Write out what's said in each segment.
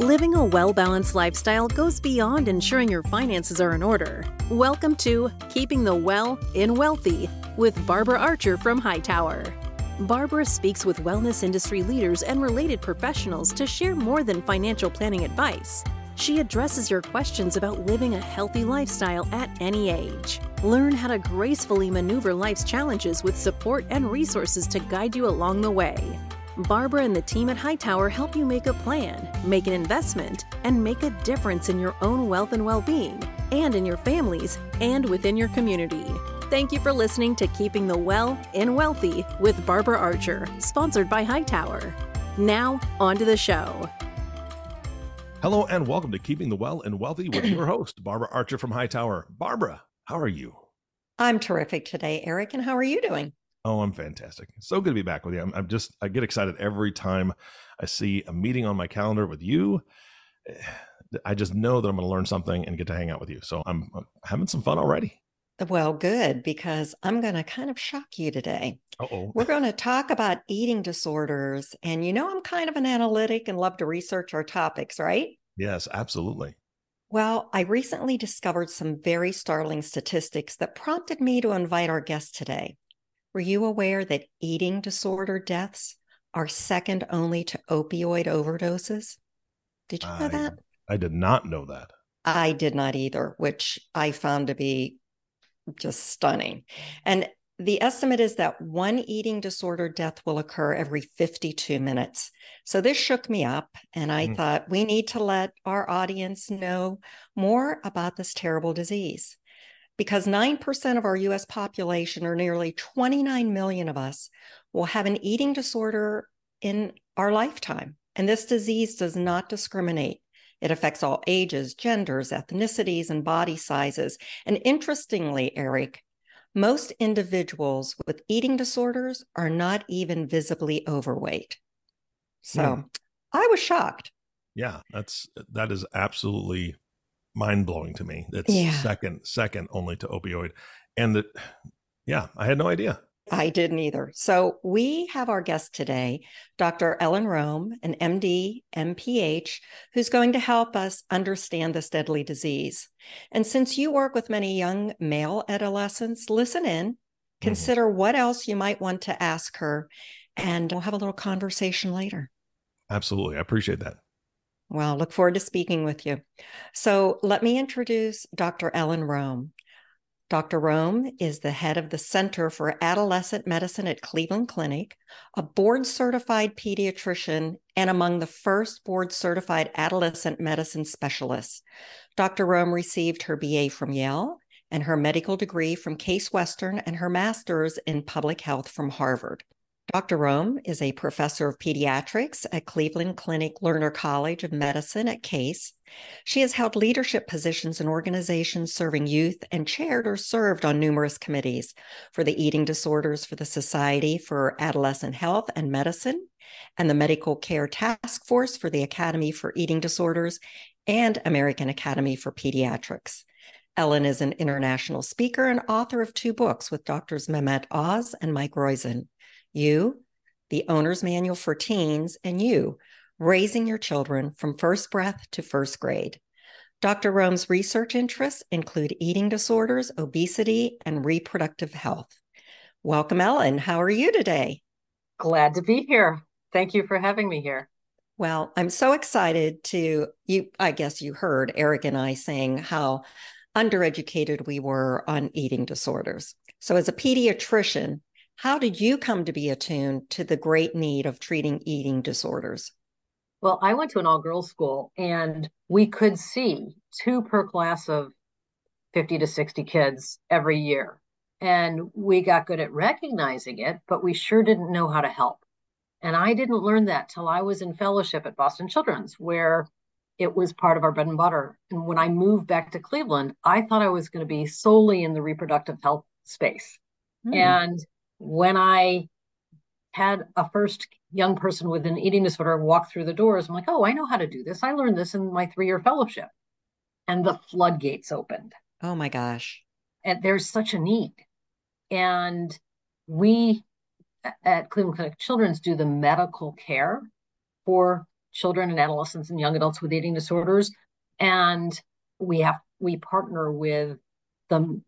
Living a well balanced lifestyle goes beyond ensuring your finances are in order. Welcome to Keeping the Well in Wealthy with Barbara Archer from Hightower. Barbara speaks with wellness industry leaders and related professionals to share more than financial planning advice. She addresses your questions about living a healthy lifestyle at any age. Learn how to gracefully maneuver life's challenges with support and resources to guide you along the way. Barbara and the team at Hightower help you make a plan, make an investment, and make a difference in your own wealth and well being, and in your families, and within your community. Thank you for listening to Keeping the Well in Wealthy with Barbara Archer, sponsored by Hightower. Now, on to the show. Hello, and welcome to Keeping the Well and Wealthy with your host, Barbara Archer from Hightower. Barbara, how are you? I'm terrific today, Eric. And how are you doing? Oh, I'm fantastic. So good to be back with you. I'm, I'm, just, I get excited every time I see a meeting on my calendar with you. Eh, I just know that I'm going to learn something and get to hang out with you. So I'm, I'm having some fun already. Well, good, because I'm going to kind of shock you today. oh We're going to talk about eating disorders. And you know, I'm kind of an analytic and love to research our topics, right? Yes, absolutely. Well, I recently discovered some very startling statistics that prompted me to invite our guest today. Were you aware that eating disorder deaths are second only to opioid overdoses? Did you know I, that? I did not know that. I did not either, which I found to be just stunning. And the estimate is that one eating disorder death will occur every 52 minutes. So this shook me up, and I mm. thought we need to let our audience know more about this terrible disease because 9% of our US population, or nearly 29 million of us, will have an eating disorder in our lifetime. And this disease does not discriminate. It affects all ages, genders, ethnicities, and body sizes. And interestingly, Eric, most individuals with eating disorders are not even visibly overweight. So mm. I was shocked. Yeah, that's that is absolutely mind blowing to me. That's yeah. second, second only to opioid. And that, yeah, I had no idea. I didn't either. So we have our guest today, Dr. Ellen Rome, an MD, MPH, who's going to help us understand this deadly disease. And since you work with many young male adolescents, listen in, mm-hmm. consider mm-hmm. what else you might want to ask her, and we'll have a little conversation later. Absolutely. I appreciate that. Well, look forward to speaking with you. So, let me introduce Dr. Ellen Rome. Dr. Rome is the head of the Center for Adolescent Medicine at Cleveland Clinic, a board certified pediatrician, and among the first board certified adolescent medicine specialists. Dr. Rome received her BA from Yale and her medical degree from Case Western and her master's in public health from Harvard. Dr. Rome is a professor of pediatrics at Cleveland Clinic Lerner College of Medicine at Case. She has held leadership positions in organizations serving youth and chaired or served on numerous committees for the Eating Disorders for the Society for Adolescent Health and Medicine and the Medical Care Task Force for the Academy for Eating Disorders and American Academy for Pediatrics. Ellen is an international speaker and author of two books with doctors Mehmet Oz and Mike Roizen you, the owner's manual for teens, and you, raising your children from first breath to first grade. Dr. Rome's research interests include eating disorders, obesity, and reproductive health. Welcome, Ellen. How are you today? Glad to be here. Thank you for having me here. Well, I'm so excited to you. I guess you heard Eric and I saying how undereducated we were on eating disorders. So, as a pediatrician, how did you come to be attuned to the great need of treating eating disorders? Well, I went to an all girls school and we could see two per class of 50 to 60 kids every year. And we got good at recognizing it, but we sure didn't know how to help. And I didn't learn that till I was in fellowship at Boston Children's, where it was part of our bread and butter. And when I moved back to Cleveland, I thought I was going to be solely in the reproductive health space. Mm. And when I had a first young person with an eating disorder walk through the doors, I'm like, oh, I know how to do this. I learned this in my three year fellowship. And the floodgates opened. Oh my gosh. And there's such a need. And we at Cleveland Clinic Children's do the medical care for children and adolescents and young adults with eating disorders. And we have we partner with the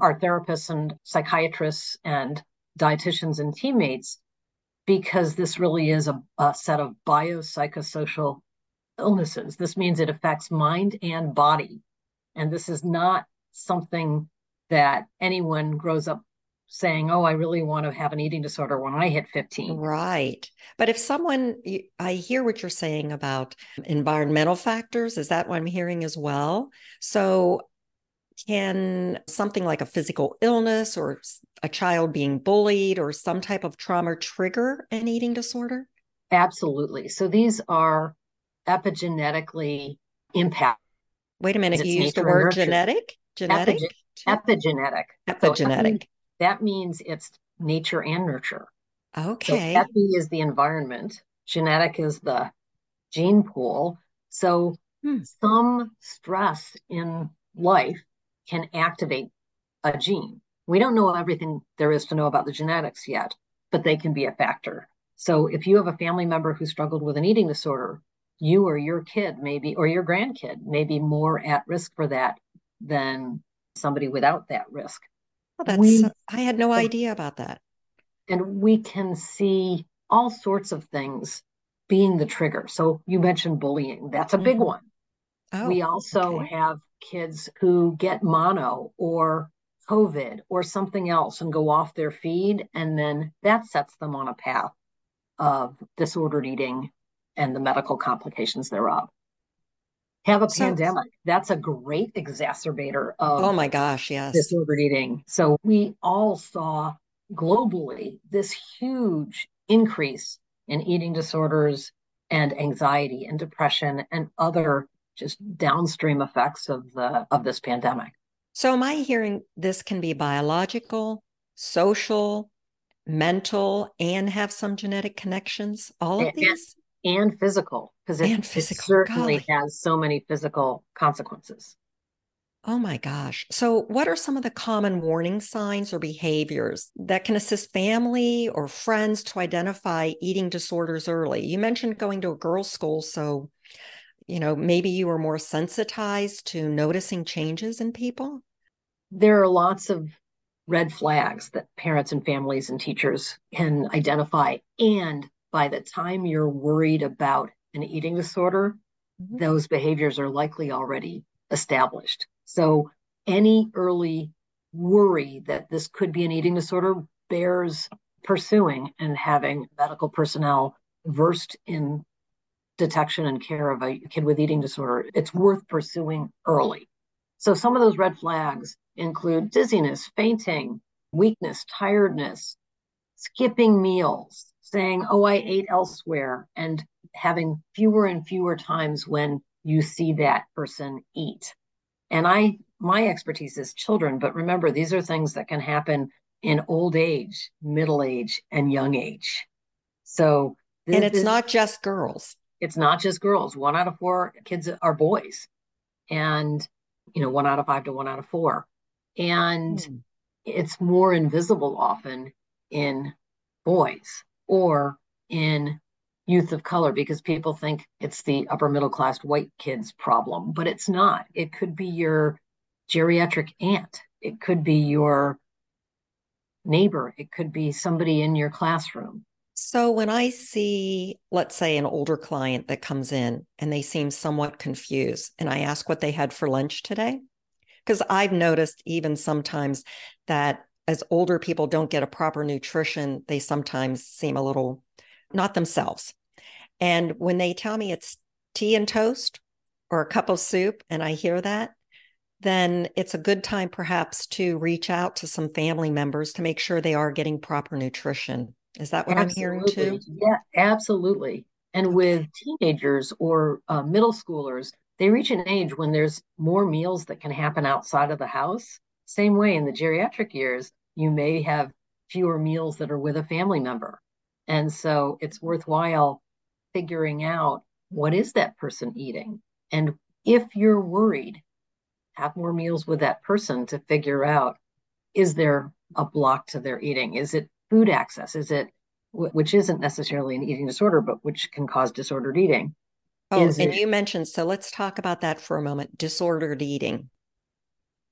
our therapists and psychiatrists and dietitians and teammates because this really is a, a set of biopsychosocial illnesses. This means it affects mind and body. And this is not something that anyone grows up saying, Oh, I really want to have an eating disorder when I hit 15. Right. But if someone, I hear what you're saying about environmental factors. Is that what I'm hearing as well? So, can something like a physical illness or a child being bullied or some type of trauma trigger an eating disorder? Absolutely. So, these are epigenetically impacted. Wait a minute, you used the word genetic? Genetic? Epi- epigenetic. Epigenetic. So that means it's nature and nurture. Okay. So epi is the environment, genetic is the gene pool. So hmm. some stress in life can activate a gene. We don't know everything there is to know about the genetics yet, but they can be a factor. So if you have a family member who struggled with an eating disorder, you or your kid maybe or your grandkid may be more at risk for that than somebody without that risk. Well, that's we, I had no idea about that. And we can see all sorts of things being the trigger. So you mentioned bullying. That's a big mm-hmm. one. Oh, we also okay. have kids who get mono or COVID or something else and go off their feed. And then that sets them on a path of disordered eating and the medical complications thereof. Have a so, pandemic. That's a great exacerbator of oh my gosh, yes. Disordered eating. So we all saw globally this huge increase in eating disorders and anxiety and depression and other just downstream effects of the of this pandemic. So am I hearing this can be biological, social, mental, and have some genetic connections? All of and, these? And physical, because it, it, certainly Golly. has so many physical consequences. Oh my gosh. So, what are some of the common warning signs or behaviors that can assist family or friends to identify eating disorders early? You mentioned going to a girls' school. So, you know, maybe you were more sensitized to noticing changes in people? There are lots of red flags that parents and families and teachers can identify. And by the time you're worried about an eating disorder, mm-hmm. those behaviors are likely already established. So, any early worry that this could be an eating disorder bears pursuing and having medical personnel versed in detection and care of a kid with eating disorder, it's worth pursuing early. So some of those red flags include dizziness, fainting, weakness, tiredness, skipping meals, saying, oh, I ate elsewhere, and having fewer and fewer times when you see that person eat. And I, my expertise is children, but remember, these are things that can happen in old age, middle age, and young age. So, and it's not just girls it's not just girls. One out of four kids are boys, and you know, one out of five to one out of four, and mm. it's more invisible often in boys or in youth of color because people think it's the upper middle class white kids problem, but it's not. It could be your geriatric aunt. It could be your neighbor. It could be somebody in your classroom. So when I see, let's say, an older client that comes in and they seem somewhat confused, and I ask what they had for lunch today, because I've noticed even sometimes that as older people don't get a proper nutrition, they sometimes seem a little not themselves. And when they tell me it's tea and toast or a cup of soup, and I hear that, then it's a good time perhaps to reach out to some family members to make sure they are getting proper nutrition. Is that what absolutely. I'm hearing too? Yeah, absolutely. And with teenagers or uh, middle schoolers, they reach an age when there's more meals that can happen outside of the house. Same way in the geriatric years, you may have fewer meals that are with a family member. And so it's worthwhile figuring out what is that person eating? And if you're worried, have more meals with that person to figure out is there a block to their eating? Is it food access? Is it which isn't necessarily an eating disorder, but which can cause disordered eating. Oh, and it, you mentioned, so let's talk about that for a moment disordered eating.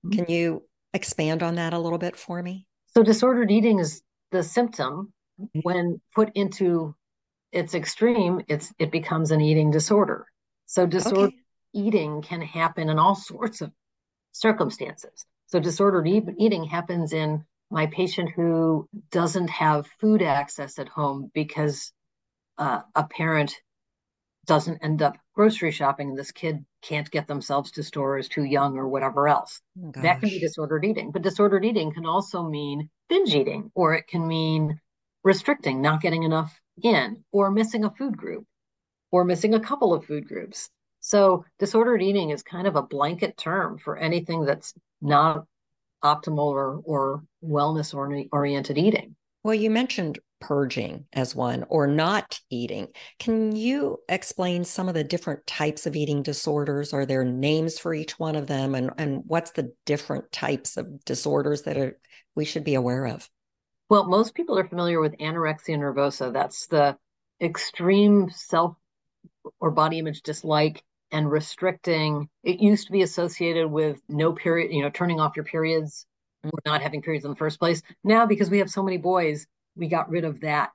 Mm-hmm. Can you expand on that a little bit for me? So, disordered eating is the symptom when put into its extreme, it's it becomes an eating disorder. So, disordered okay. eating can happen in all sorts of circumstances. So, disordered e- eating happens in my patient who doesn't have food access at home because uh, a parent doesn't end up grocery shopping and this kid can't get themselves to stores too young or whatever else. Oh, that can be disordered eating but disordered eating can also mean binge eating or it can mean restricting not getting enough in or missing a food group or missing a couple of food groups. So disordered eating is kind of a blanket term for anything that's not optimal or, or wellness oriented eating well you mentioned purging as one or not eating. Can you explain some of the different types of eating disorders? Are there names for each one of them? And, and what's the different types of disorders that are, we should be aware of? Well, most people are familiar with anorexia nervosa. That's the extreme self or body image dislike and restricting. It used to be associated with no period, you know, turning off your periods or not having periods in the first place. Now, because we have so many boys, we got rid of that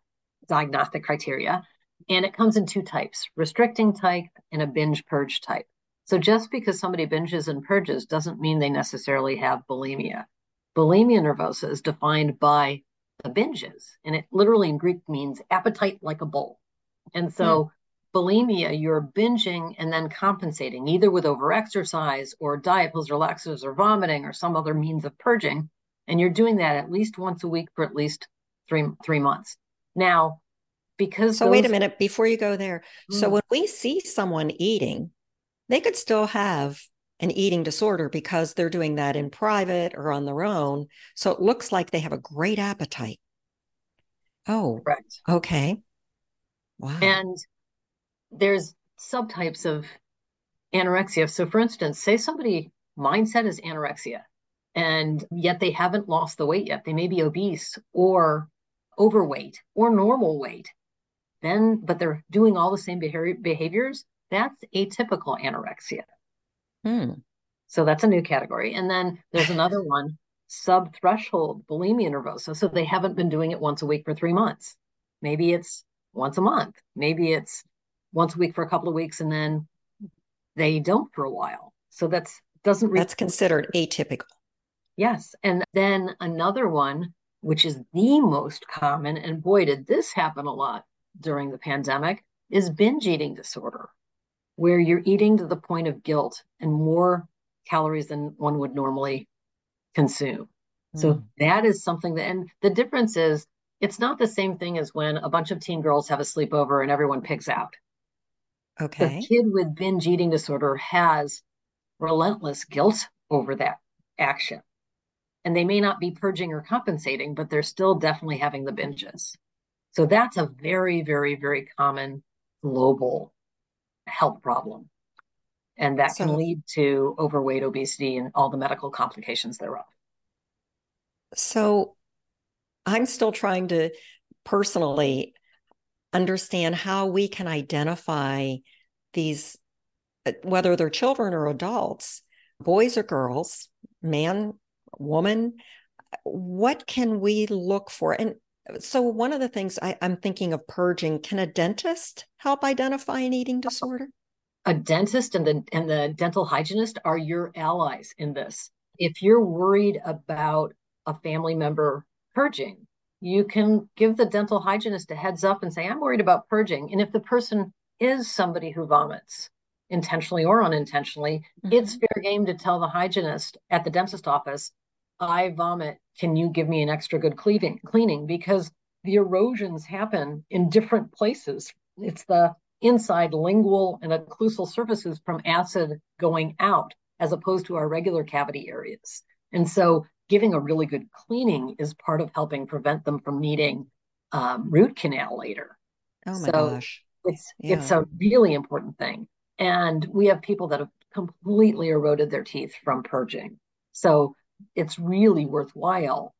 diagnostic criteria. And it comes in two types restricting type and a binge purge type. So just because somebody binges and purges doesn't mean they necessarily have bulimia. Bulimia nervosa is defined by the binges, and it literally in Greek means appetite like a bull. And so mm. Bulimia, you're binging and then compensating either with overexercise or diet pills or laxatives or vomiting or some other means of purging. And you're doing that at least once a week for at least three three months. Now, because so those... wait a minute before you go there. Mm. So when we see someone eating, they could still have an eating disorder because they're doing that in private or on their own. So it looks like they have a great appetite. Oh, correct. Okay. Wow. And there's subtypes of anorexia. So, for instance, say somebody mindset is anorexia, and yet they haven't lost the weight yet. They may be obese or overweight or normal weight, then, but they're doing all the same behavior, behaviors, that's atypical anorexia. Hmm. So that's a new category. And then there's another one, sub-threshold bulimia nervosa. So they haven't been doing it once a week for three months. Maybe it's once a month. Maybe it's once a week for a couple of weeks and then they don't for a while. So that's doesn't re- that's considered atypical. Yes. And then another one which is the most common, and boy, did this happen a lot during the pandemic, is binge eating disorder, where you're eating to the point of guilt and more calories than one would normally consume. Mm. So hmm. that is something that, and the difference is it's not the same thing as when a bunch of teen girls have a sleepover and everyone pigs out. Okay. The kid with binge eating disorder has relentless guilt over that action and they may not be purging or compensating, but they're still definitely having the binges. So that's a very, very, very common global health problem. And that so, can lead to overweight, obesity, and all the medical complications thereof. So I'm still trying to personally understand how we can identify these, uh, whether they're children or adults, boys or girls, man woman what can we look for? And so one of the things I, am thinking of purging can a dentist help identify an eating disorder? A dentist and the and the dental hygienist are your allies in this. If you're worried about a family member purging you can give the dental hygienist a heads up and say i'm worried about purging and if the person is somebody who vomits intentionally or unintentionally mm-hmm. it's fair game to tell the hygienist at the dentist office I vomit. Can you give me an extra good cleaning? Cleaning because the erosions happen in different places. It's the inside lingual and occlusal surfaces from acid going out, as opposed to our regular cavity areas. And so, giving a really good cleaning is part of helping prevent them from needing um, root canal later. Oh my so gosh! It's yeah. it's a really important thing, and we have people that have completely eroded their teeth from purging. So it's really worthwhile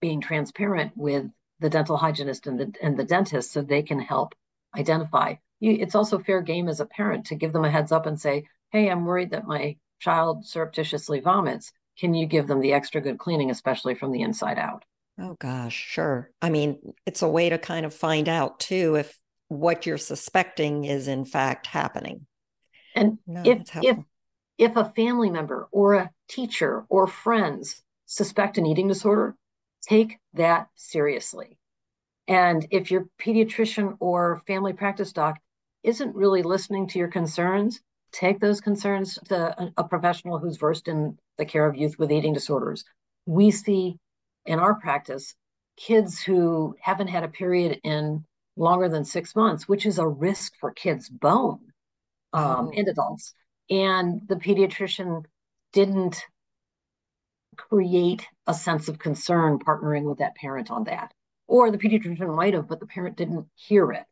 being transparent with the dental hygienist and the and the dentist so they can help identify. It's also fair game as a parent to give them a heads up and say, "Hey, I'm worried that my child surreptitiously vomits. Can you give them the extra good cleaning, especially from the inside out?" Oh gosh, sure. I mean, it's a way to kind of find out too if what you're suspecting is in fact happening. And no, if if if a family member or a teacher or friends suspect an eating disorder, take that seriously. And if your pediatrician or family practice doc isn't really listening to your concerns, take those concerns to a, professional who's versed in the care of youth with eating disorders. We see in our practice kids who haven't had a period in longer than six months, which is a risk for kids' bone um, oh. and adults. And the pediatrician didn't create a sense of concern partnering with that parent on that. Or the pediatrician might have, but the parent didn't hear it.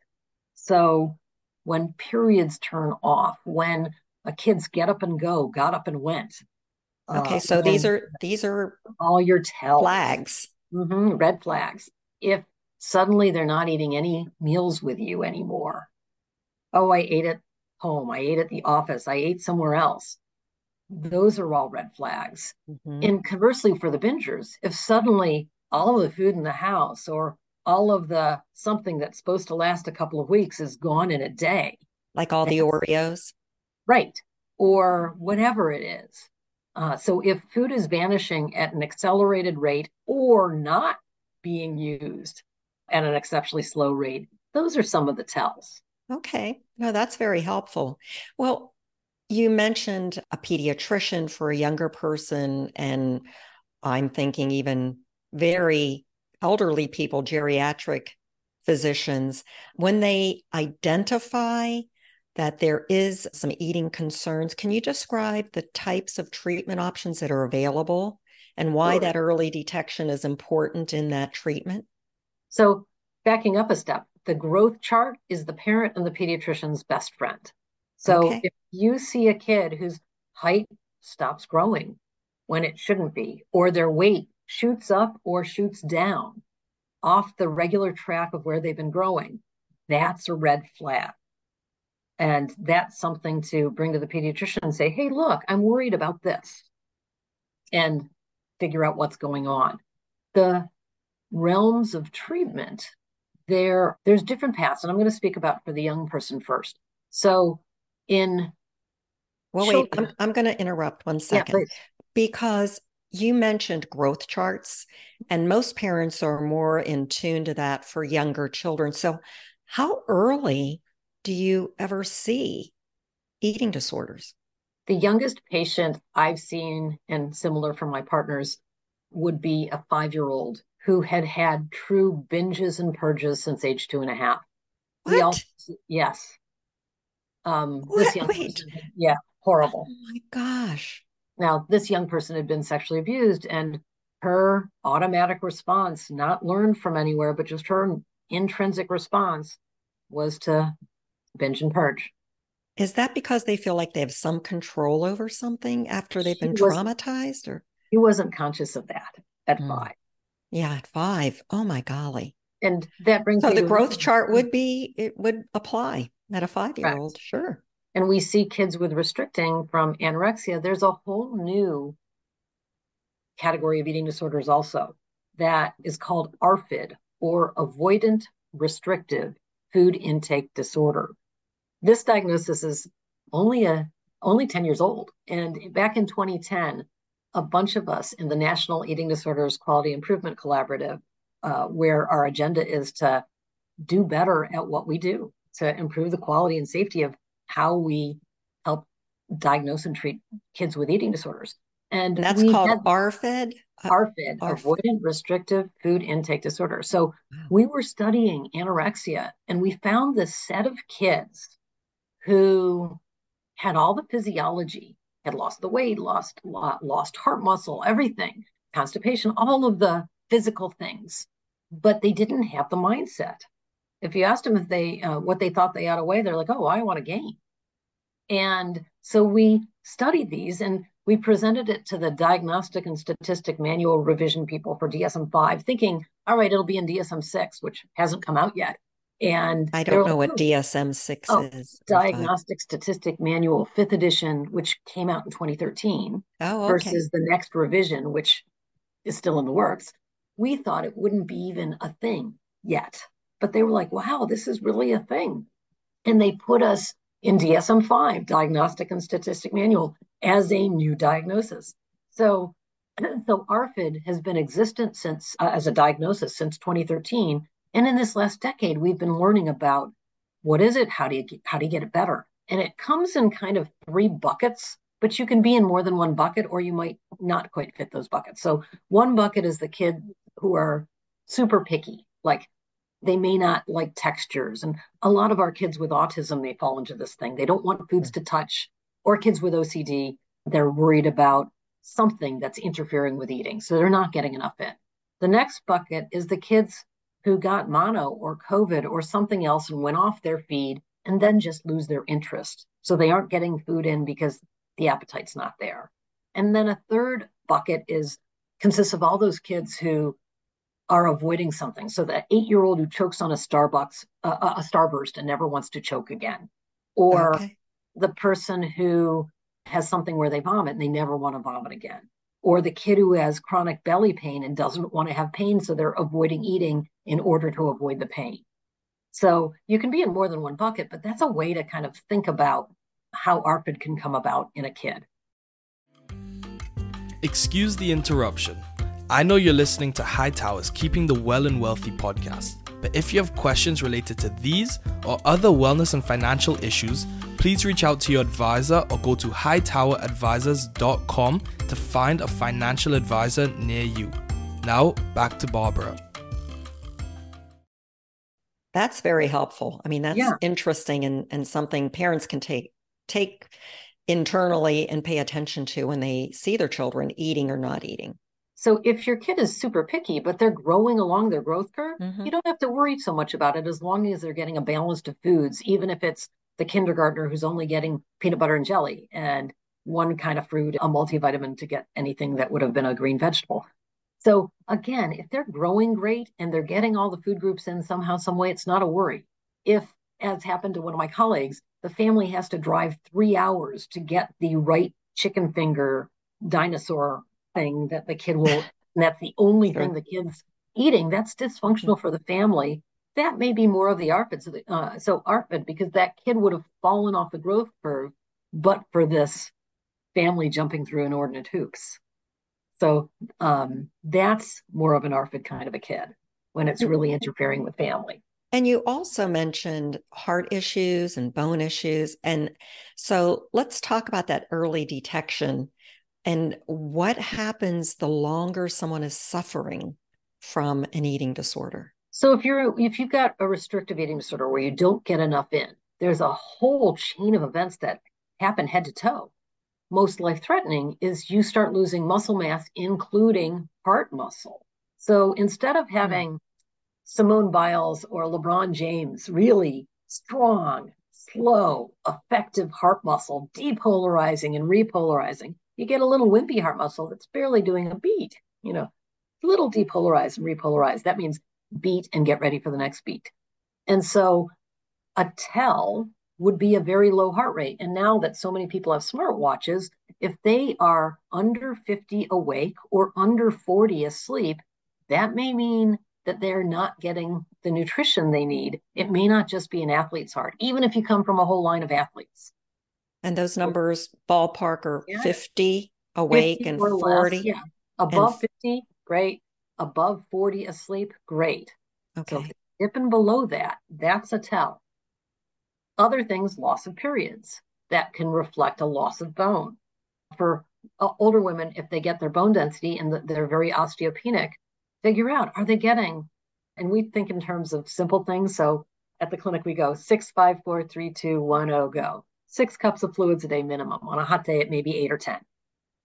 So when periods turn off, when a kid's get up and go, got up and went. Okay, uh, so these are these are all your tell flags, mm-hmm, red flags. If suddenly they're not eating any meals with you anymore, oh, I ate at home, I ate at the office, I ate somewhere else those are all red flags. Mm-hmm. And conversely, for the bingers, if suddenly all of the food in the house or all of the something that's supposed to last a couple of weeks is gone in a day, like all the Oreos, right, or whatever it is. Uh, so if food is vanishing at an accelerated rate or not being used at an exceptionally slow rate, those are some of the tells. Okay. No, that's very helpful. Well, you mentioned a pediatrician for a younger person, and I'm thinking even very elderly people, geriatric physicians, when they identify that there is some eating concerns, can you describe the types of treatment options that are available and why sure. that early detection is important in that treatment? So, backing up a step, the growth chart is the parent and the pediatrician's best friend. So, okay. if you see a kid whose height stops growing when it shouldn't be, or their weight shoots up or shoots down off the regular track of where they've been growing, that's a red flag. And that's something to bring to the pediatrician and say, hey, look, I'm worried about this, and figure out what's going on. The realms of treatment, there, there's different paths, and I'm going to speak about for the young person first. So, in well, wait, I'm, I'm going to interrupt one second yeah, because you mentioned growth charts, and most parents are more in tune to that for younger children. So, how early do you ever see eating disorders? The youngest patient I've seen, and similar for my partners, would be a five year old who had had true binges and purges since age two and a half. What? Also, yes. Um, what? this young Wait. person, yeah, horrible. Oh my gosh. Now, this young person had been sexually abused, and her automatic response, not learned from anywhere, but just her intrinsic response, was to binge and purge. Is that because they feel like they have some control over something after they've been traumatized or he wasn't conscious of that at mm. five. Yeah, at five. Oh my golly. And that brings so the growth chart would be it would apply at a five year old, sure and we see kids with restricting from anorexia, there's a whole new category of eating disorders also that is called ARFID or avoidant restrictive food intake disorder. This diagnosis is only a only 10 years old and back in 2010 a bunch of us in the National Eating Disorders Quality Improvement Collaborative uh, where our agenda is to do better at what we do to improve the quality and safety of how we help diagnose and treat kids with eating disorders. And, and that's called ARFID? ARFID, uh, avoidant restrictive food intake disorder. So wow. we were studying anorexia and we found this set of kids who had all the physiology, had lost the weight, lost lost heart muscle, everything, constipation, all of the physical things, but they didn't have the mindset if you asked them if they uh, what they thought they ought to weigh, they're like, "Oh, I want to gain." And so we studied these, and we presented it to the diagnostic and statistic manual revision people for DSM 5, thinking, all right, it'll be in DSM 6, which hasn't come out yet. And I don't know like, what DSM 6 oh, is. Diagnostic Statistic Manual, fifth edition, which came out in 2013, oh, okay. versus the next revision, which is still in the works. We thought it wouldn't be even a thing yet. But they were like, wow, this is really a thing. And they put us in DSM 5, Diagnostic and Statistic Manual, as a new diagnosis. So, so ARFID has been existent since uh, as a diagnosis since 2013 and in this last decade, we've been learning about what is it? How do you get, how do you get it better? And it comes in kind of three buckets, but you can be in more than one bucket, or you might not quite fit those buckets. So one bucket is the kid who are super picky, like they may not like textures. And a lot of our kids with autism, they fall into this thing. They don't want foods mm. to touch, or kids with OCD, they're worried about something that's interfering with eating. So they're not getting enough in. The next bucket is the kids who got mono or COVID or something else and went off their feed and then just lose their interest. So they aren't getting food in because the appetite's not there. And then a third bucket is consists of all those kids who are avoiding something. So the eight year old who chokes on a Starbucks, uh, a Starburst and never wants to choke again, or okay. the person who has something where they vomit and they never want to vomit again, or the kid who has chronic belly pain and doesn't want to have pain, so they're avoiding eating in order to avoid the pain. So you can be in more than one bucket, but that's a way to kind of think about how ARFID can come about in a kid. Excuse the interruption. I know you're listening to Hightower's Keeping the Well and Wealthy podcast, but if you have questions related to these or other wellness and financial issues, please reach out to your advisor or go to hightoweradvisors.com to find a financial advisor near you. Now, back to Barbara. That's very helpful. I mean, that's yeah. interesting and, and something parents can take take internally and pay attention to when they see their children eating or not eating. So if your kid is super picky, but they're growing along their growth curve, mm-hmm. you don't have to worry so much about it as long as they're getting a balance of foods, even if it's the kindergartner who's only getting peanut butter and jelly and one kind of fruit, a multivitamin to get anything that would have been a green vegetable. So again, if they're growing great and they're getting all the food groups in somehow, some way, it's not a worry. If, as happened to one of my colleagues, the family has to drive three hours to get the right chicken finger dinosaur thing that the kid will, and that's the only sure. thing the kid's eating, that's dysfunctional for the family that may be more of the ARFID. So, the, uh, so ARFID, because that kid would have fallen off the growth curve, but for this family jumping through inordinate hoops. So um, that's more of an ARFID kind of a kid when it's really interfering with family. And you also mentioned heart issues and bone issues. And so let's talk about that early detection and what happens the longer someone is suffering from an eating disorder. So if you're if you've got a restrictive eating disorder where you don't get enough in, there's a whole chain of events that happen head to toe. Most life threatening is you start losing muscle mass, including heart muscle. So instead of hmm. having. Simone Biles or LeBron James really strong, slow, effective heart muscle, depolarizing and repolarizing, you get a little wimpy heart muscle that's barely doing a beat, you know, a little depolarized and repolarized. That means beat and get ready for the next beat. And so a tell would be a very low heart rate. And now that so many people have smartwatches, if they are under 50 awake or under 40 asleep, that may mean that they're not getting the nutrition they need. It may not just be an athlete's heart, even if you come from a whole line of athletes. And those numbers, ballpark, are yeah. 50 awake 50 and 40. Less, yeah. Above and... 50, great above 40 asleep, great. Okay. So dipping below that, that's a tell. Other things, loss of periods, that can reflect a loss of bone. For uh, older women, if they get their bone density and the, they're very osteopenic, figure out are they getting, and we think in terms of simple things. So at the clinic, we go six, five, four, three, two, one, oh, go. Six cups of fluids a day minimum. On a hot day, it may be eight or 10.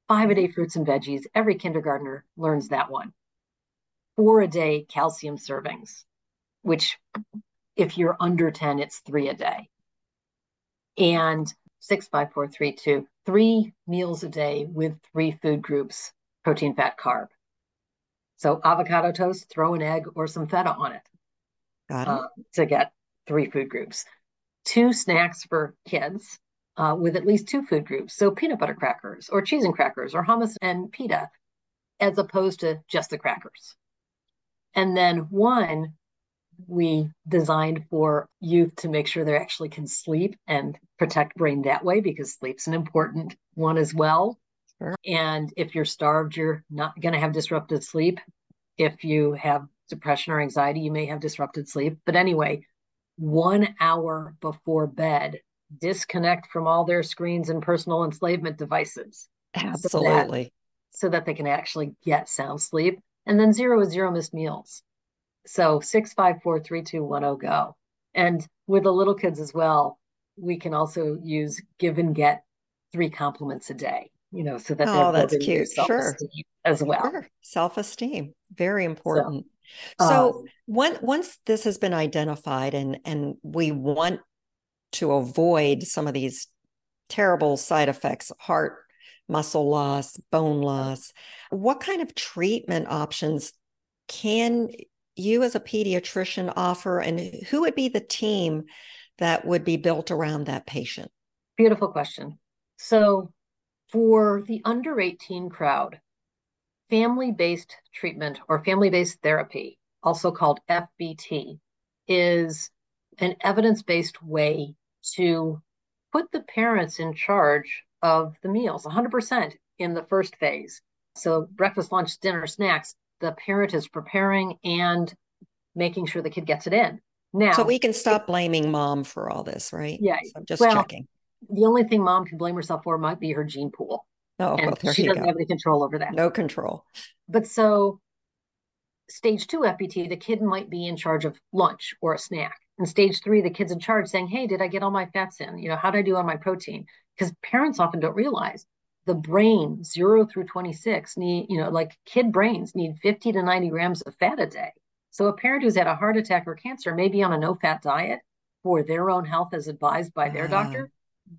Five a day fruits and veggies. Every kindergartner learns that one four a day calcium servings, which if you're under 10, it's three a day. And 65432, three meals a day with three food groups protein, fat, carb. So avocado toast, throw an egg or some feta on it, Got it. uh, to get three food groups. Two snacks for kids uh, with at least two food groups. So peanut butter crackers or cheese and crackers or hummus and pita, as opposed to just the crackers. And then one we designed for youth to make sure they actually can sleep and protect brain that way because sleep's an important one as well. Sure. And if you're starved, you're not going to have disrupted sleep. If you have depression or anxiety, you may have disrupted sleep. But anyway, one hour before bed, disconnect from all their screens and personal enslavement devices Absolutely. so that they can actually get sound sleep. And then zero is zero missed meals. So six, five, four, three, two, one, oh, go. And with the little kids as well, we can also use give and get three compliments a day, you know, so that Oh, they're that's cute. Sure. as well. Sure. Self-esteem. Very important. um, So um, one, once this has been identified and and we want to avoid some of these terrible side effects, heart muscle loss, bone loss, what kind of treatment options can you as a pediatrician offer and who would be the team that would be built around that patient? Beautiful question. So, for the under 18 crowd, family based treatment or family based therapy, also called FBT, is an evidence based way to put the parents in charge of the meals 100% in the first phase. So, breakfast, lunch, dinner, snacks, the parent is preparing and making sure the kid gets it in. Now, So we can stop blaming mom for all this, right? Yeah, So I'm just well, checking. the only thing mom can blame herself for might be her gene pool. Oh, and well, she doesn't go. have any control over that. No control. But so stage two FBT, the kid might be in charge of lunch or a snack. And stage three, the kid's in charge saying, Hey, did I get all my fats in? You know, how did I do on my protein? Because parents often don't realize the brain, zero through 26, need, you know, like kid brains need 50 to 90 grams of fat a day. So a parent who's had a heart attack or cancer may be on a no fat diet for their own health as advised by their Ah. doctor,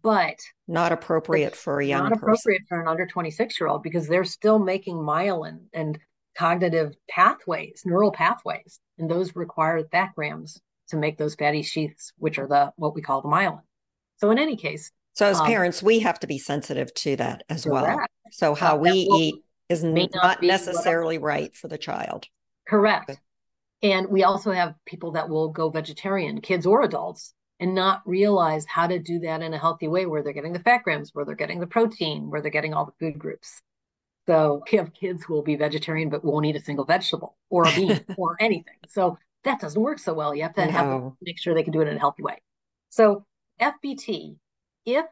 but Not appropriate for a young not person. appropriate for an under 26 year old because they're still making myelin and cognitive pathways, neural pathways, and those require fat grams to make those fatty sheaths, which are the what we call the myelin. So in any case, So as Um, parents, we have to be sensitive to that as well. So how Uh, we eat is not not necessarily right for the child. correct. Okay. And we also have people that will go vegetarian, kids or adults, and not realize how to do that in a healthy way where they're getting the fat grams, where they're getting the protein, where they're getting all the food groups. So we have kids who will be vegetarian but won't eat a single vegetable or a bean or anything. So that doesn't work so well. You have to have them No. make sure they can do it in a healthy way. So FBT, if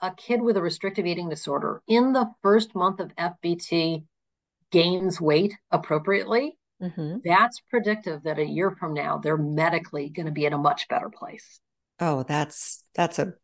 a kid with a restrictive eating disorder in the first month of FBT gains weight appropriately, hmm that's predictive that a year from now they're medically going to be in a much better place. Oh, that's that's a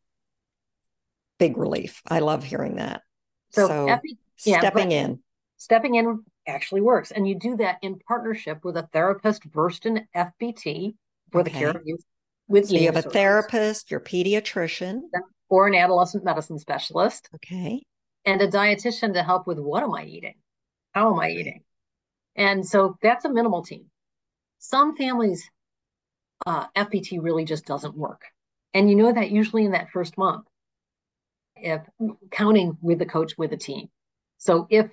big relief. I love hearing that. So, So, FB yeah, stepping in. stepping in actually works, and you do that in partnership with a therapist versed in FBT for the care of youth with So you have a therapist, your pediatrician. or an adolescent medicine specialist, Okay. and a dietitian to help with what am I eating, how am I eating, and so that's a minimal team. Some families, uh, FBT really just doesn't work, and you know that usually in that first month. if counting with the coach with the team. So if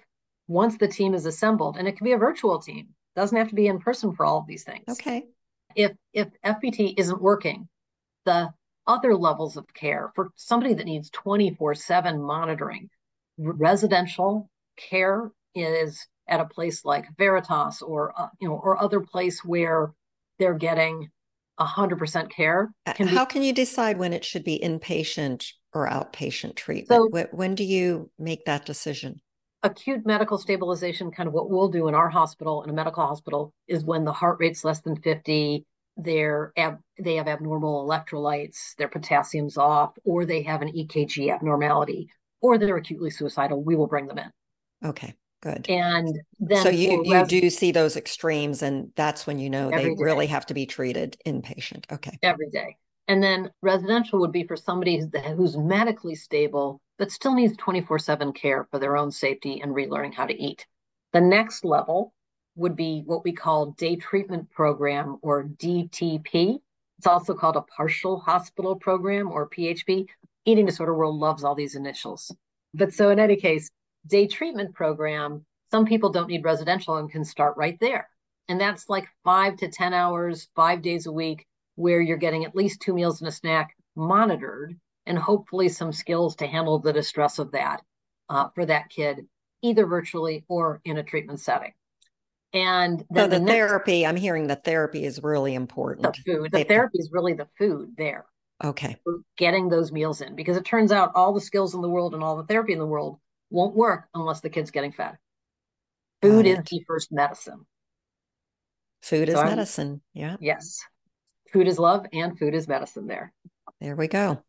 once the team is assembled, and it can be a virtual team, doesn't have to be in person for all of these things. Okay. If if FBT isn't working, the other levels of care for somebody that needs 24/7 monitoring, residential care is at a place like Veritas or uh, you know or other place where they're getting 100% care Uh, can be How can you decide when it should be inpatient or outpatient treatment? So- when, when do you make that decision? acute medical stabilization, kind of what we'll do in our hospital, in a medical hospital, is when the heart rate's less than 50, they're ab- they have abnormal electrolytes, their potassium's off, or they have an EKG abnormality, or they're acutely suicidal, we will bring them in. Okay, good. And then so you you do see those extremes, and that's when you know they day. really have to be treated inpatient. Okay. every day. And then residential would be for somebody who's medically stable, but still needs 24 7 care for their own safety and relearning how to eat. The next level would be what we call day treatment program or DTP. It's also called a partial hospital program or PHP. Eating disorder world loves all these initials. But so in any case, day treatment program, some people don't need residential and can start right there. And that's like five to 10 hours, five days a week, where you're getting at least two meals and a snack monitored and hopefully some skills to handle the distress of that uh, for that kid, either virtually or in a treatment setting. And then so the, the therapy, I'm hearing the therapy is really important. The food, the they, therapy is really the food there. Okay. Getting those meals in because it turns out all the skills in the world and all the therapy in the world won't work unless the kid's getting fed. Food is the first medicine. Food so is I'm, medicine. Yeah. Yes. Food is love and food is medicine there. There we go.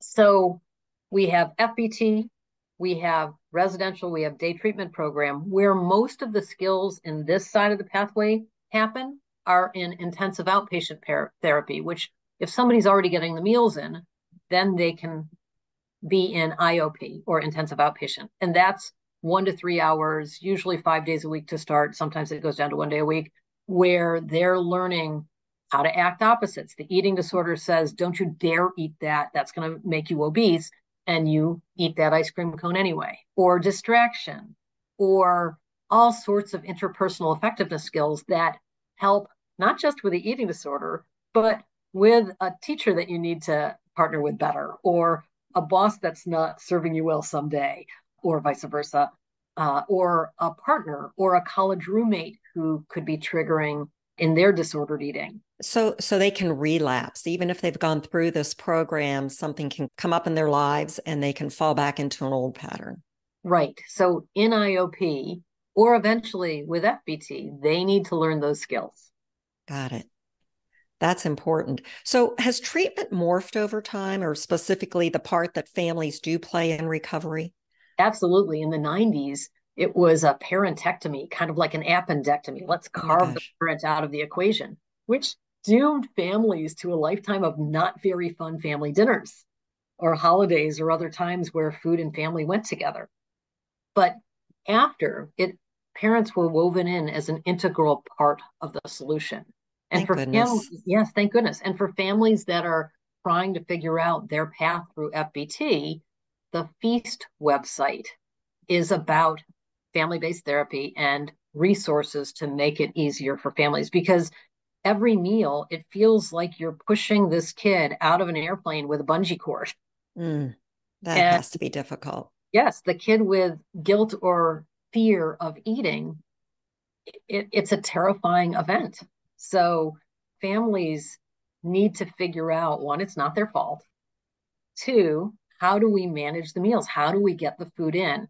So we have FBT, we have residential, we have day treatment program. Where most of the skills in this side of the pathway happen are in intensive outpatient therapy, which if somebody's already getting the meals in, then they can be in IOP or intensive outpatient. And that's one to three hours, usually five days a week to start. Sometimes it goes down to one day a week, where they're learning how to act opposites. The eating disorder says, don't you dare eat that. That's going to make you obese. And you eat that ice cream cone anyway, or distraction, or all sorts of interpersonal effectiveness skills that help not just with the eating disorder, but with a teacher that you need to partner with better, or a boss that's not serving you well someday, or vice versa, uh, or a partner or a college roommate who could be triggering in their disordered eating. So so they can relapse even if they've gone through this program something can come up in their lives and they can fall back into an old pattern. Right. So in IOP or eventually with FBT they need to learn those skills. Got it. That's important. So, has treatment morphed over time, or specifically the part that families do play in recovery? Absolutely. In the 90s, it was a parentectomy, kind of like an appendectomy. Let's oh carve oh the parent out of the equation, which doomed families to a lifetime of not very fun family dinners or holidays or other times where food and family went together. But after it, parents were woven in as an integral part of the solution. And thank for goodness. families, yes, thank goodness. And for families that are trying to figure out their path through FBT, the Feast website is about family based therapy and resources to make it easier for families because every meal it feels like you're pushing this kid out of an airplane with a bungee cord. Mm, that and has to be difficult. Yes, the kid with guilt or fear of eating, it, it's a terrifying event. So families need to figure out one, it's not their fault. Two, how do we manage the meals? How do we get the food in?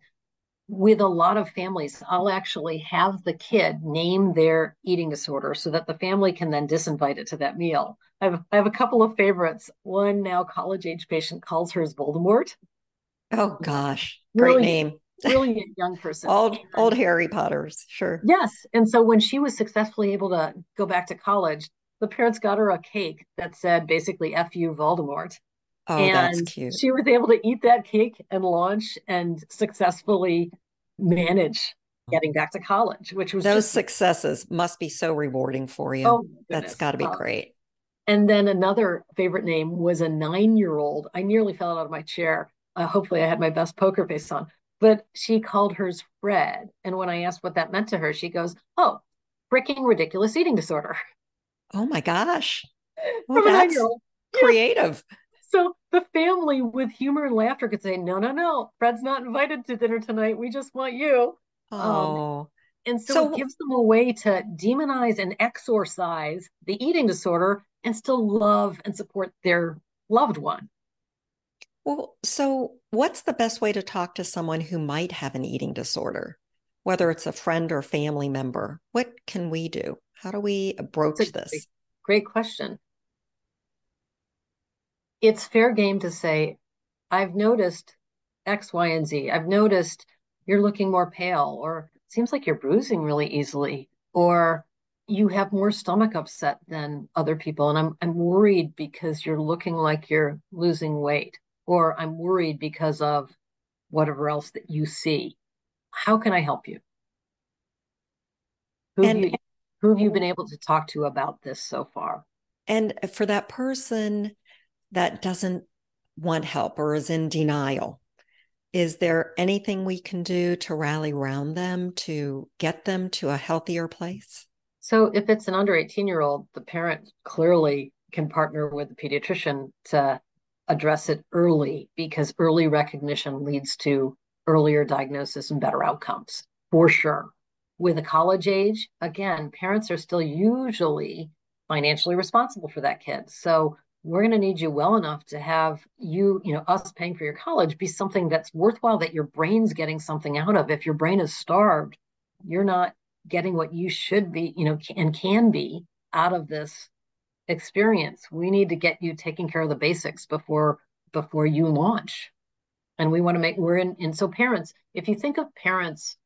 With a lot of families, I'll actually have the kid name their eating disorder so that the family can then disinvite it to that meal. I have, I have a couple of favorites. One now college age patient calls hers Voldemort. Oh gosh, great really, name. Brilliant young person. old old Harry Potters, sure. Yes, and so when she was successfully able to go back to college, the parents got her a cake that said basically "F you, Voldemort." Oh, and that's cute. She was able to eat that cake and launch and successfully manage getting back to college, which was those just, successes must be so rewarding for you. Oh, that's got to be uh, great. And then another favorite name was a nine year old. I nearly fell out of my chair. Uh, hopefully, I had my best poker face on, but she called hers Fred. And when I asked what that meant to her, she goes, Oh, freaking ridiculous eating disorder. Oh my gosh. Well, From a nine year old. Creative. Yeah. So the family with humor and laughter could say, no, no, no, Fred's not invited to dinner tonight. We just want you. Um, oh. Um, and so, so, it gives them a way to demonize and exorcise the eating disorder and still love and support their loved one. Well, so what's the best way to talk to someone who might have an eating disorder, whether it's a friend or family member? What can we do? How do we this? Great, great question it's fair game to say, I've noticed X, Y, and Z. I've noticed you're looking more pale, or seems like you're bruising really easily, or you have more stomach upset than other people and I'm I'm worried because you're looking like you're losing weight or I'm worried because of whatever else that you see. How can I help you? Who and, have you who have you been able to talk to about this so far? And for that person that doesn't want help or is in denial, is there anything we can do to rally around them to get them to a healthier place? So, if it's an under 18 year old, the parent clearly can partner with the pediatrician to address it early because early recognition leads to earlier diagnosis and better outcomes for sure. With a college age, again, parents are still usually financially responsible for that kid. So we're going to need you well enough to have you, you know, us paying for your college be something that's worthwhile that your brain's getting something out of. If your brain is starved, you're not getting what you should be, you know, and can be out of this experience. We need to get you taking care of the basics before before you launch. And we want to make we're in and so parents, if you think of parents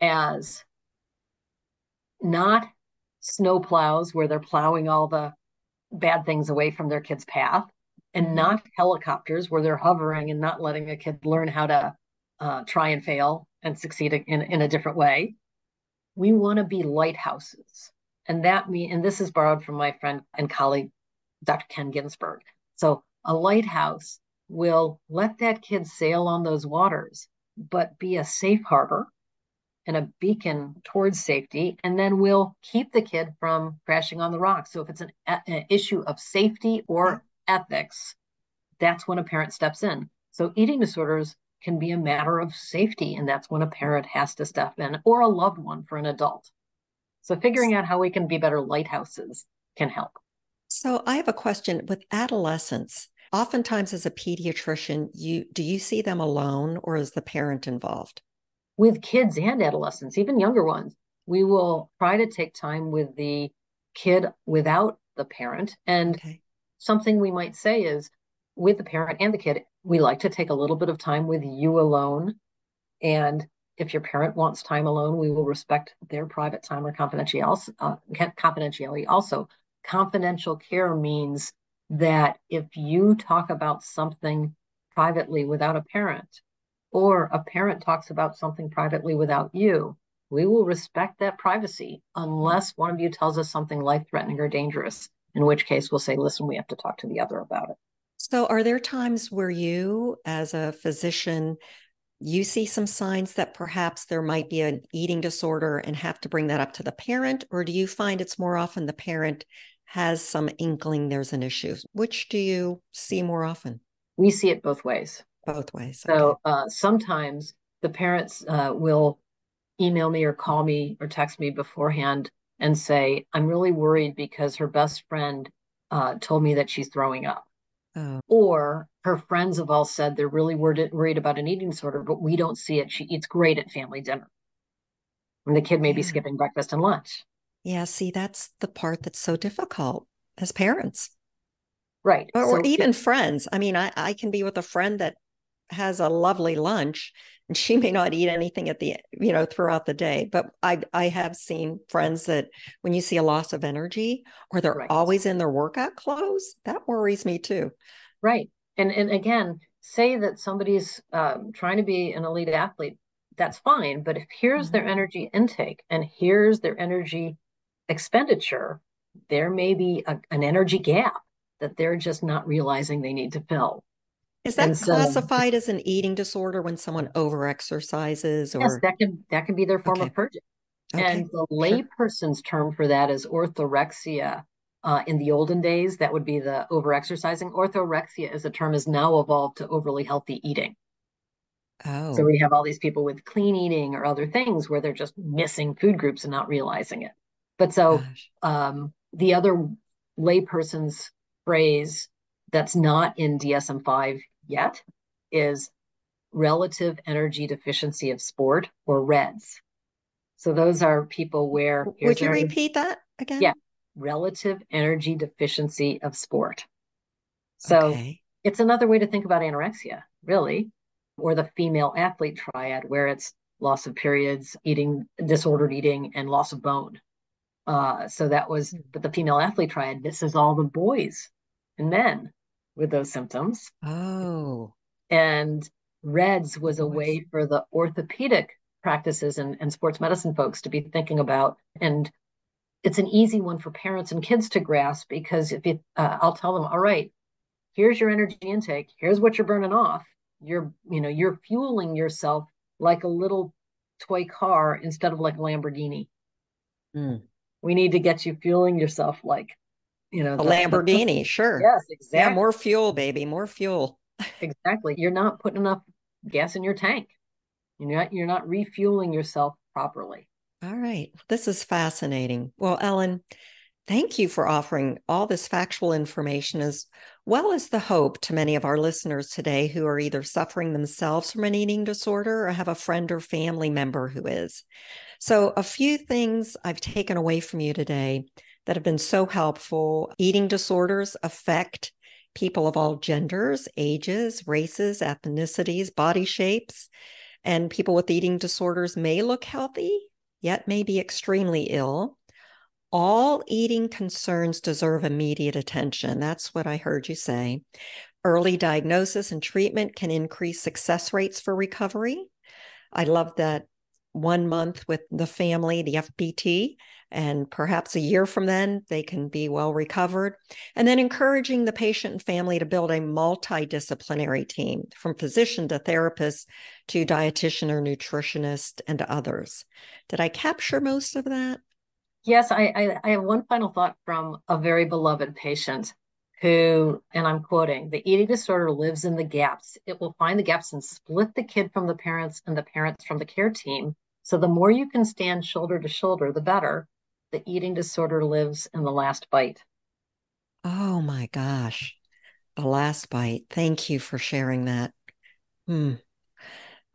as not snow plows where they're plowing all the bad things away from their kid's path and mm-hmm. not helicopters where they're hovering and not letting a kid learn how to uh, try and fail and succeed in, in a different way. We want to be lighthouses. And that mean, and this is borrowed from my friend and colleague, Dr. Ken Ginsburg. So a lighthouse will let that kid sail on those waters, but be a safe harbor and a beacon towards safety, and then we'll keep the kid from crashing on the rocks. So if it's an, an issue of safety or ethics, that's when a parent steps in. So eating disorders can be a matter of safety, and that's when a parent has to step in, or a loved one for an adult. So figuring out how we can be better lighthouses can help. So I have a question with adolescents. Oftentimes as a pediatrician, you do you see them alone or is the parent involved? with kids and adolescents, even younger ones. We will try to take time with the kid without the parent. And okay. something we might say is with the parent and the kid, we like to take a little bit of time with you alone. And if your parent wants time alone, we will respect their private time or confidentiality. Uh, confidentiality. Also, confidential care means that if you talk about something privately without a parent, or a parent talks about something privately without you, we will respect that privacy unless one of you tells us something life threatening or dangerous, in which case we'll say, listen, we have to talk to the other about it. So, are there times where you, as a physician, you see some signs that perhaps there might be an eating disorder and have to bring that up to the parent? Or do you find it's more often the parent has some inkling there's an issue? Which do you see more often? We see it both ways both ways. So uh, sometimes the parents uh, will email me or call me or text me beforehand and say, I'm really worried because her best friend uh, told me that she's throwing up. Oh. Or her friends have all said they're really worried, worried about an eating disorder, but we don't see it. She eats great at family dinner. And the kid may yeah. be skipping breakfast and lunch. Yeah, see, that's the part that's so difficult as parents. Right. Or, so, or even friends. I mean, I, I can be with a friend that has a lovely lunch and she may not eat anything at the you know throughout the day but i i have seen friends that when you see a loss of energy or they're right. always in their workout clothes that worries me too right and and again say that somebody's um, trying to be an elite athlete that's fine but if here's mm-hmm. their energy intake and here's their energy expenditure there may be a, an energy gap that they're just not realizing they need to fill is that so, classified as an eating disorder when someone overexercises? Or yes, that can that can be their form okay. of purging. Okay. And the layperson's term for that is orthorexia. Uh, in the olden days, that would be the overexercising. Orthorexia as a term is now evolved to overly healthy eating. Oh. So we have all these people with clean eating or other things where they're just missing food groups and not realizing it. But so um, the other layperson's phrase that's not in DSM 5 yet is relative energy deficiency of sport or REDS. So those are people where. Would you repeat that again? Yeah, relative energy deficiency of sport. So okay. it's another way to think about anorexia, really, or the female athlete triad, where it's loss of periods, eating, disordered eating, and loss of bone. Uh, so that was, but the female athlete triad, this is all the boys and men with those symptoms. Oh. And REDS was a way for the orthopedic practices and, and sports medicine folks to be thinking about. And it's an easy one for parents and kids to grasp because if you, uh, I'll tell them, all right, here's your energy intake, here's what you're burning off. You're, you know, you're fueling yourself like a little toy car instead of like a Lamborghini. Mm. We need to get you fueling yourself like, you know, a the, Lamborghini. The, sure. Yes, exactly. Yeah, more fuel, baby, more fuel. exactly. You're not putting enough gas in your tank. You're not you're not refueling yourself properly. All right. This is fascinating. Well, Ellen, thank you for offering all this factual information as well as the hope to many of our listeners today who are either suffering themselves from an eating disorder or have a friend or family member who is. So, a few things I've taken away from you today that have been so helpful. Eating disorders affect people of all genders, ages, races, ethnicities, body shapes. And people with eating disorders may look healthy, yet may be extremely ill. All eating concerns deserve immediate attention. That's what I heard you say. Early diagnosis and treatment can increase success rates for recovery. I love that one month with the family, the FBT, and perhaps a year from then, they can be well recovered. And then encouraging the patient and family to build a multidisciplinary team from physician to therapist to dietitian or nutritionist and others. Did I capture most of that? Yes, I, I, I have one final thought from a very beloved patient who, and I'm quoting, the eating disorder lives in the gaps. It will find the gaps and split the kid from the parents and the parents from the care team. So the more you can stand shoulder to shoulder, the better the eating disorder lives in the last bite. Oh my gosh. The last bite. Thank you for sharing that. Hmm.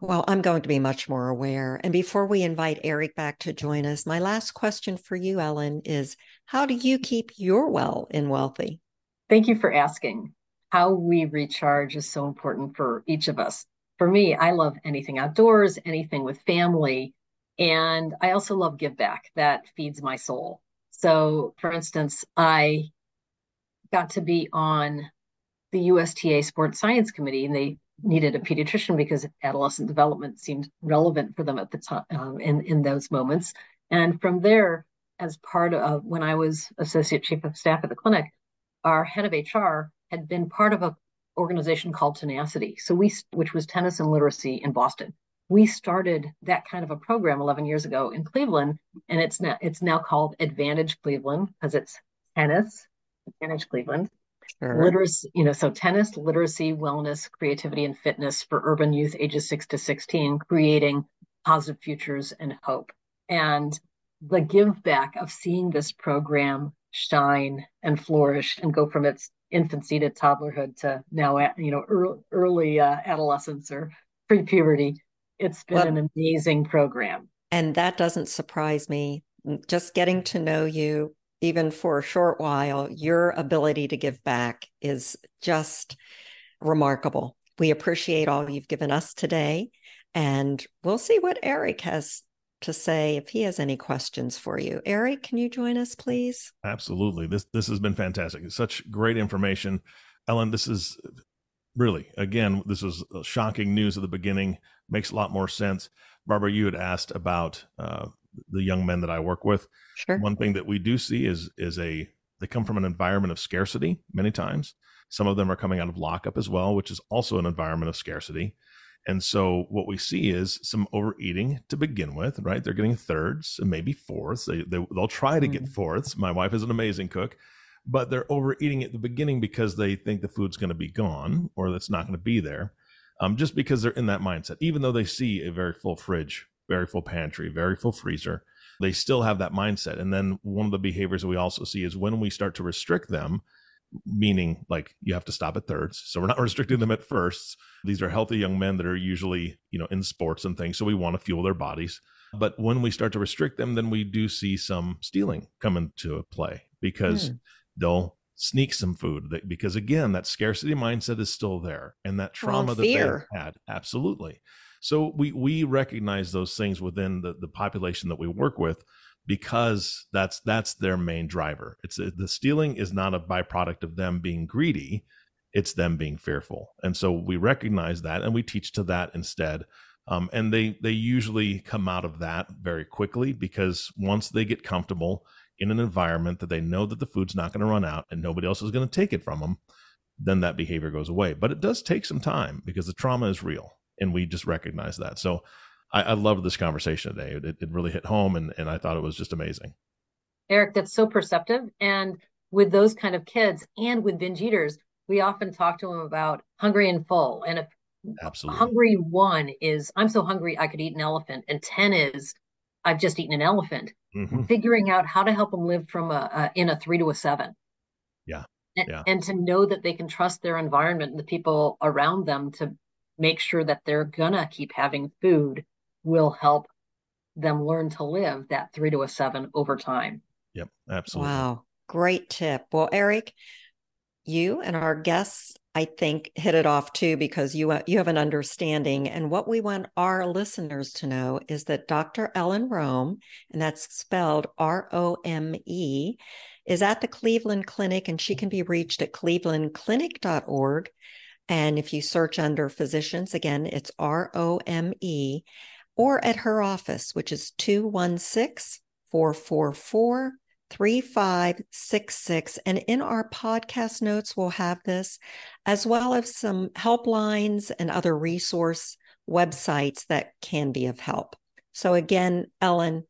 Well, I'm going to be much more aware. And before we invite Eric back to join us, my last question for you, Ellen, is how do you keep your well in wealthy? Thank you for asking. How we recharge is so important for each of us. For me, I love anything outdoors, anything with family, and I also love give back that feeds my soul. So, for instance, I got to be on the USTA Sports Science Committee, and they needed a pediatrician because adolescent development seemed relevant for them at the time um, in in those moments. And from there, as part of when I was associate chief of staff at the clinic, our head of HR had been part of a organization called Tenacity, so we which was tennis and literacy in Boston we started that kind of a program 11 years ago in Cleveland, and it's now it's now called Advantage Cleveland because it's tennis, Advantage Cleveland, sure. literacy, you know, so tennis, literacy, wellness, creativity, and fitness for urban youth ages six to 16, creating positive futures and hope. And the give back of seeing this program shine and flourish and go from its infancy to toddlerhood to now, you know, early, early uh, adolescence or pre-puberty it's been well, an amazing program. And that doesn't surprise me. Just getting to know you, even for a short while, your ability to give back is just remarkable. We appreciate all you've given us today. And we'll see what Eric has to say if he has any questions for you. Eric, can you join us, please? Absolutely. This this has been fantastic. It's such great information. Ellen, this is really again, this was shocking news at the beginning makes a lot more sense. Barbara, you had asked about uh, the young men that I work with. Sure. One thing that we do see is is a they come from an environment of scarcity many times. Some of them are coming out of lockup as well, which is also an environment of scarcity. And so what we see is some overeating to begin with, right? They're getting thirds and maybe fourths. They, they will try to get mm. fourths. My wife is an amazing cook, but they're overeating at the beginning because they think the food's going to be gone or that's not going to be there um, just because they're in that mindset. Even though they see a very full fridge, very full pantry, very full freezer, they still have that mindset. And then one of the behaviors that we also see is when we start to restrict them, meaning like you have to stop at thirds. So we're not restricting them at firsts. These are healthy young men that are usually, you know, in sports and things. So we want to fuel their bodies. But when we start to restrict them, then we do see some stealing come into play because mm. they'll sneak some food because again that scarcity mindset is still there and that trauma well, that they had absolutely so we we recognize those things within the, the population that we work with because that's that's their main driver. It's the stealing is not a byproduct of them being greedy, it's them being fearful. And so we recognize that and we teach to that instead. Um, and they they usually come out of that very quickly because once they get comfortable in an environment that they know that the food's not going to run out and nobody else is going to take it from them, then that behavior goes away. But it does take some time because the trauma is real and we just recognize that. So I, I loved this conversation today. It, it really hit home, and, and I thought it was just amazing. Eric, that's so perceptive. And with those kind of kids and with binge eaters, we often talk to them about hungry and full. And if Absolutely. hungry one is, I'm so hungry I could eat an elephant, and 10 is, I've just eaten an elephant, mm-hmm. figuring out how to help them live from a, a in a three to a seven. Yeah. And, yeah. and to know that they can trust their environment and the people around them to make sure that they're gonna keep having food will help them learn to live that three to a seven over time. Yep, absolutely. Wow, great tip. Well, Eric, you and our guests, I think, hit it off too because you uh, you have an understanding. And what we want our listeners to know is that Dr. Ellen Rome, and that's spelled R O M E, is at the Cleveland Clinic, and she can be reached at clevelandclinic.org. And if you search under physicians, again, it's R O M E or at her office, which is 216 444 3566. And in our podcast notes, we'll have this, as well as some helplines and other resource websites that can be of help. So, again, Ellen,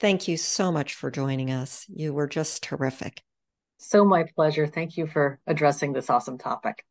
thank you so much for joining us. You were just terrific. So, my pleasure. Thank you for addressing this awesome topic.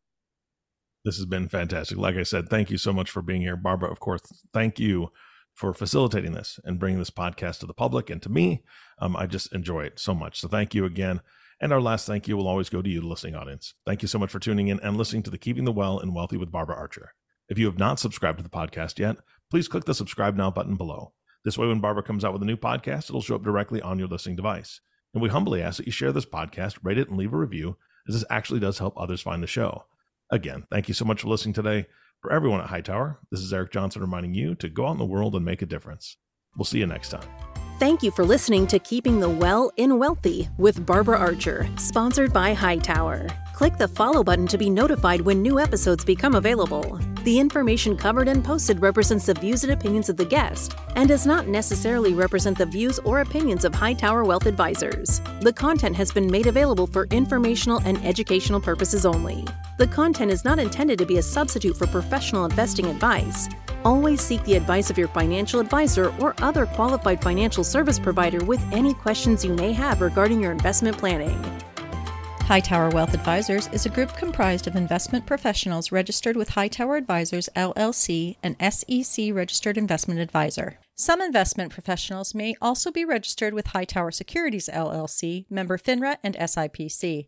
This has been fantastic. Like I said, thank you so much for being here. Barbara, of course, thank you for facilitating this and bringing this podcast to the public and to me. Um, I just enjoy it so much. So thank you again. And our last thank you will always go to you, the listening audience. Thank you so much for tuning in and listening to the Keeping the Well and Wealthy with Barbara Archer. If you have not subscribed to the podcast yet, please click the subscribe now button below. This way, when Barbara comes out with a new podcast, it'll show up directly on your listening device. And we humbly ask that you share this podcast, rate it, and leave a review, as this actually does help others find the show. Again, thank you so much for listening today. For everyone at Hightower, this is Eric Johnson reminding you to go out in the world and make a difference. We'll see you next time. Thank you for listening to Keeping the Well in Wealthy with Barbara Archer, sponsored by Hightower. Click the follow button to be notified when new episodes become available. The information covered and posted represents the views and opinions of the guest and does not necessarily represent the views or opinions of Hightower Wealth Advisors. The content has been made available for informational and educational purposes only. The content is not intended to be a substitute for professional investing advice. Always seek the advice of your financial advisor or other qualified financial service provider with any questions you may have regarding your investment planning. Hightower Wealth Advisors is a group comprised of investment professionals registered with Hightower Advisors LLC, an SEC registered investment advisor. Some investment professionals may also be registered with Hightower Securities LLC, member FINRA and SIPC.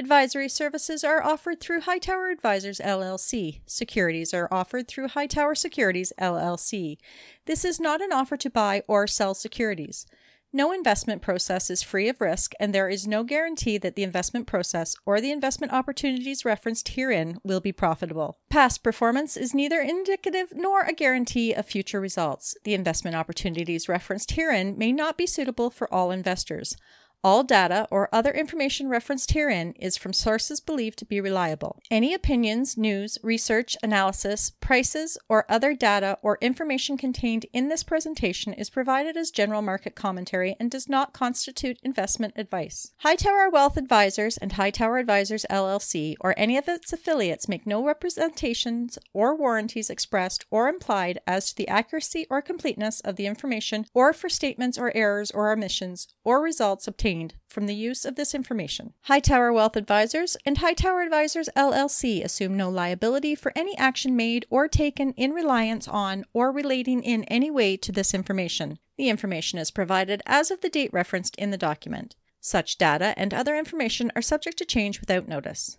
Advisory services are offered through Hightower Advisors LLC. Securities are offered through Hightower Securities LLC. This is not an offer to buy or sell securities. No investment process is free of risk, and there is no guarantee that the investment process or the investment opportunities referenced herein will be profitable. Past performance is neither indicative nor a guarantee of future results. The investment opportunities referenced herein may not be suitable for all investors. All data or other information referenced herein is from sources believed to be reliable. Any opinions, news, research, analysis, prices, or other data or information contained in this presentation is provided as general market commentary and does not constitute investment advice. Hightower Wealth Advisors and Hightower Advisors LLC or any of its affiliates make no representations or warranties expressed or implied as to the accuracy or completeness of the information or for statements or errors or omissions or results obtained obtained from the use of this information. Hightower Wealth Advisors and Hightower Advisors LLC assume no liability for any action made or taken in reliance on or relating in any way to this information. The information is provided as of the date referenced in the document. Such data and other information are subject to change without notice.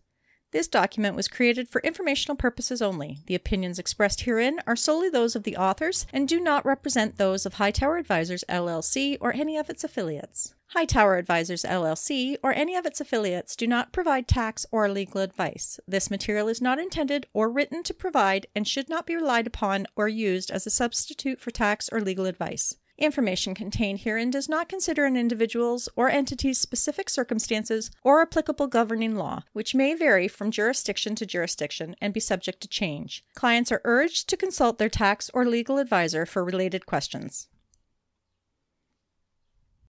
This document was created for informational purposes only. The opinions expressed herein are solely those of the authors and do not represent those of Hightower Advisors LLC or any of its affiliates. Hightower Advisors LLC or any of its affiliates do not provide tax or legal advice. This material is not intended or written to provide and should not be relied upon or used as a substitute for tax or legal advice. Information contained herein does not consider an individual's or entity's specific circumstances or applicable governing law, which may vary from jurisdiction to jurisdiction and be subject to change. Clients are urged to consult their tax or legal advisor for related questions.